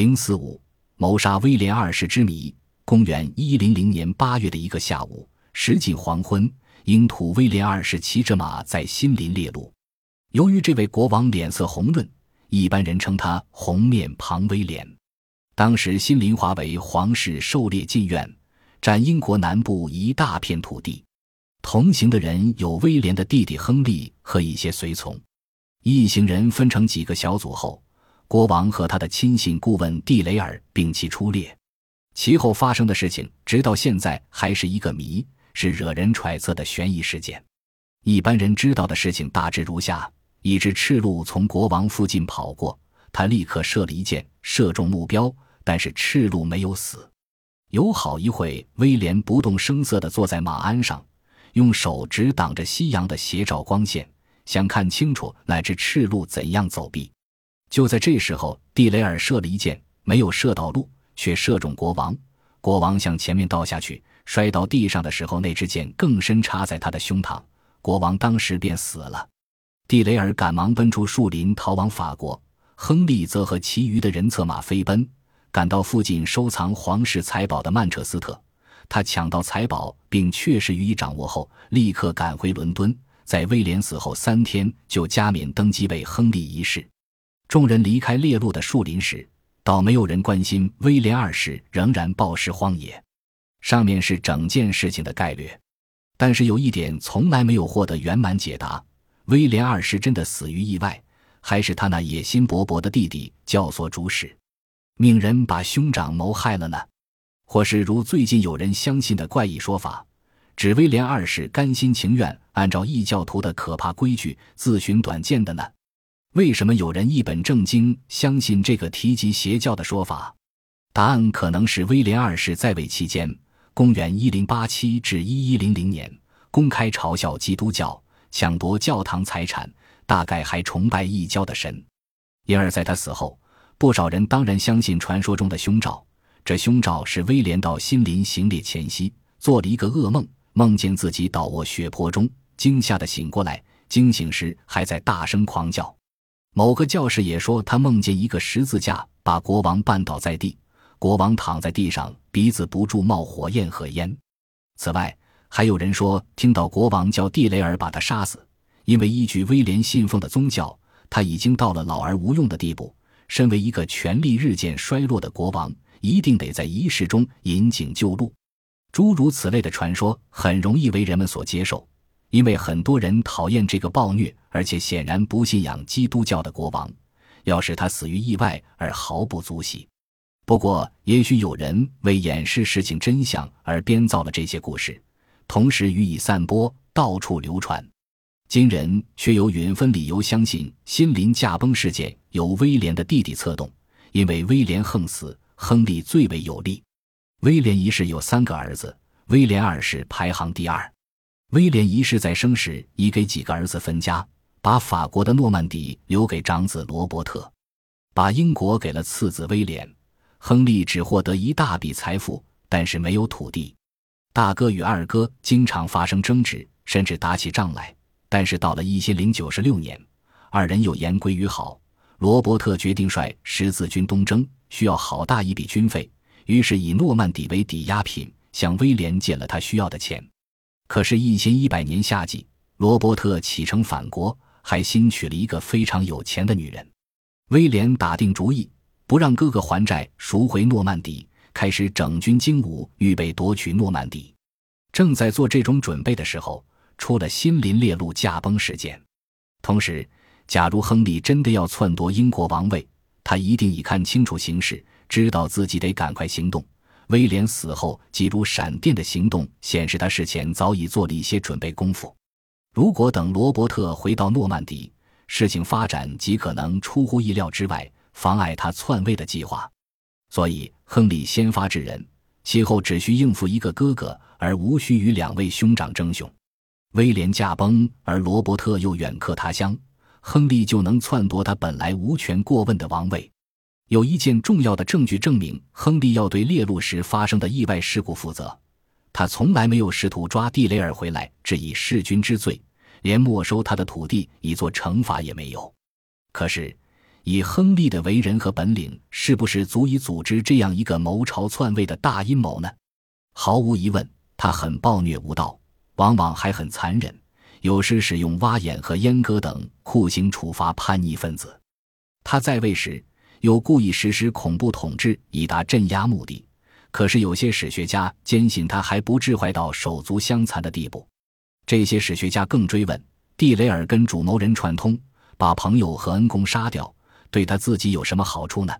零四五谋杀威廉二世之谜。公元一零零年八月的一个下午，时近黄昏，英土威廉二世骑着马在新林猎鹿。由于这位国王脸色红润，一般人称他“红面庞威廉”。当时新林华为皇室狩猎禁苑，占英国南部一大片土地。同行的人有威廉的弟弟亨利和一些随从。一行人分成几个小组后，国王和他的亲信顾问蒂雷尔并其出列。其后发生的事情，直到现在还是一个谜，是惹人揣测的悬疑事件。一般人知道的事情大致如下：一只赤鹿从国王附近跑过，他立刻射了一箭，射中目标，但是赤鹿没有死。有好一会，威廉不动声色地坐在马鞍上，用手指挡着夕阳的斜照光线。想看清楚那只赤鹿怎样走避，就在这时候，蒂雷尔射了一箭，没有射到鹿，却射中国王。国王向前面倒下去，摔到地上的时候，那支箭更深插在他的胸膛，国王当时便死了。蒂雷尔赶忙奔出树林，逃往法国。亨利则和其余的人策马飞奔，赶到附近收藏皇室财宝的曼彻斯特。他抢到财宝，并确实予以掌握后，立刻赶回伦敦。在威廉死后三天，就加冕登基为亨利一世。众人离开猎鹿的树林时，倒没有人关心威廉二世仍然暴尸荒野。上面是整件事情的概略，但是有一点从来没有获得圆满解答：威廉二世真的死于意外，还是他那野心勃勃的弟弟教唆主使，命人把兄长谋害了呢？或是如最近有人相信的怪异说法？指威廉二世甘心情愿按照异教徒的可怕规矩自寻短见的呢？为什么有人一本正经相信这个提及邪教的说法？答案可能是威廉二世在位期间（公元1087至1100年）公开嘲笑基督教，抢夺教堂财产，大概还崇拜异教的神，因而在他死后，不少人当然相信传说中的凶兆。这凶兆是威廉到新林行猎前夕做了一个噩梦。梦见自己倒卧血泊中，惊吓的醒过来，惊醒时还在大声狂叫。某个教士也说，他梦见一个十字架把国王绊倒在地，国王躺在地上，鼻子不住冒火焰和烟。此外，还有人说听到国王叫地雷尔把他杀死，因为依据威廉信奉的宗教，他已经到了老而无用的地步。身为一个权力日渐衰落的国王，一定得在仪式中引颈就戮。诸如此类的传说很容易为人们所接受，因为很多人讨厌这个暴虐而且显然不信仰基督教的国王。要使他死于意外而毫不足惜。不过，也许有人为掩饰事情真相而编造了这些故事，同时予以散播，到处流传。今人却有允分理由相信新林驾崩事件由威廉的弟弟策动，因为威廉横死，亨利最为有利。威廉一世有三个儿子，威廉二世排行第二。威廉一世在生时已给几个儿子分家，把法国的诺曼底留给长子罗伯特，把英国给了次子威廉。亨利只获得一大笔财富，但是没有土地。大哥与二哥经常发生争执，甚至打起仗来。但是到了一千零九十六年，二人又言归于好。罗伯特决定率十字军东征，需要好大一笔军费。于是以诺曼底为抵押品，向威廉借了他需要的钱。可是，一千一百年夏季，罗伯特启程返国，还新娶了一个非常有钱的女人。威廉打定主意，不让哥哥还债，赎回诺曼底，开始整军精武，预备夺取诺曼底。正在做这种准备的时候，出了新林列路驾崩事件。同时，假如亨利真的要篡夺英国王位，他一定已看清楚形势。知道自己得赶快行动。威廉死后，急如闪电的行动显示他事前早已做了一些准备功夫。如果等罗伯特回到诺曼底，事情发展极可能出乎意料之外，妨碍他篡位的计划。所以，亨利先发制人，其后只需应付一个哥哥，而无需与两位兄长争雄。威廉驾崩，而罗伯特又远客他乡，亨利就能篡夺他本来无权过问的王位。有一件重要的证据证明，亨利要对猎鹿时发生的意外事故负责。他从来没有试图抓蒂雷尔回来治以弑君之罪，连没收他的土地以作惩罚也没有。可是，以亨利的为人和本领，是不是足以组织这样一个谋朝篡位的大阴谋呢？毫无疑问，他很暴虐无道，往往还很残忍，有时使用挖眼和阉割等酷刑处罚叛逆分子。他在位时，又故意实施恐怖统治，以达镇压目的。可是有些史学家坚信他还不至坏到手足相残的地步。这些史学家更追问：蒂雷尔跟主谋人串通，把朋友和恩公杀掉。对他自己有什么好处呢？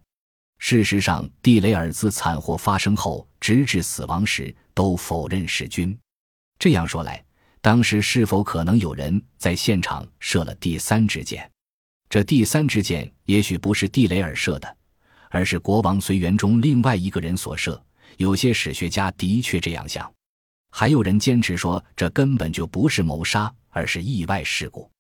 事实上，蒂雷尔自惨祸发生后，直至死亡时都否认弑君。这样说来，当时是否可能有人在现场射了第三支箭？这第三支箭也许不是地雷尔射的，而是国王随员中另外一个人所射。有些史学家的确这样想，还有人坚持说这根本就不是谋杀，而是意外事故。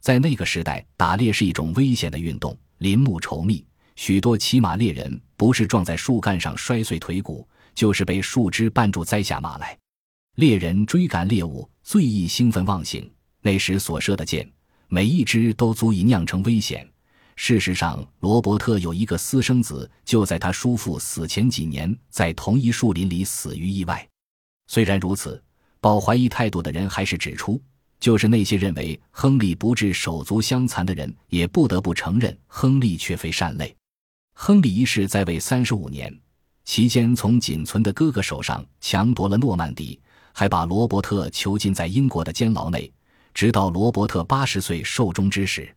在那个时代，打猎是一种危险的运动。林木稠密，许多骑马猎人不是撞在树干上摔碎腿骨，就是被树枝绊住栽下马来。猎人追赶猎物最易兴奋忘形，那时所射的箭，每一只都足以酿成危险。事实上，罗伯特有一个私生子，就在他叔父死前几年，在同一树林里死于意外。虽然如此，抱怀疑态度的人还是指出。就是那些认为亨利不致手足相残的人，也不得不承认亨利却非善类。亨利一世在位三十五年，期间从仅存的哥哥手上强夺了诺曼底，还把罗伯特囚禁在英国的监牢内，直到罗伯特八十岁寿终之时。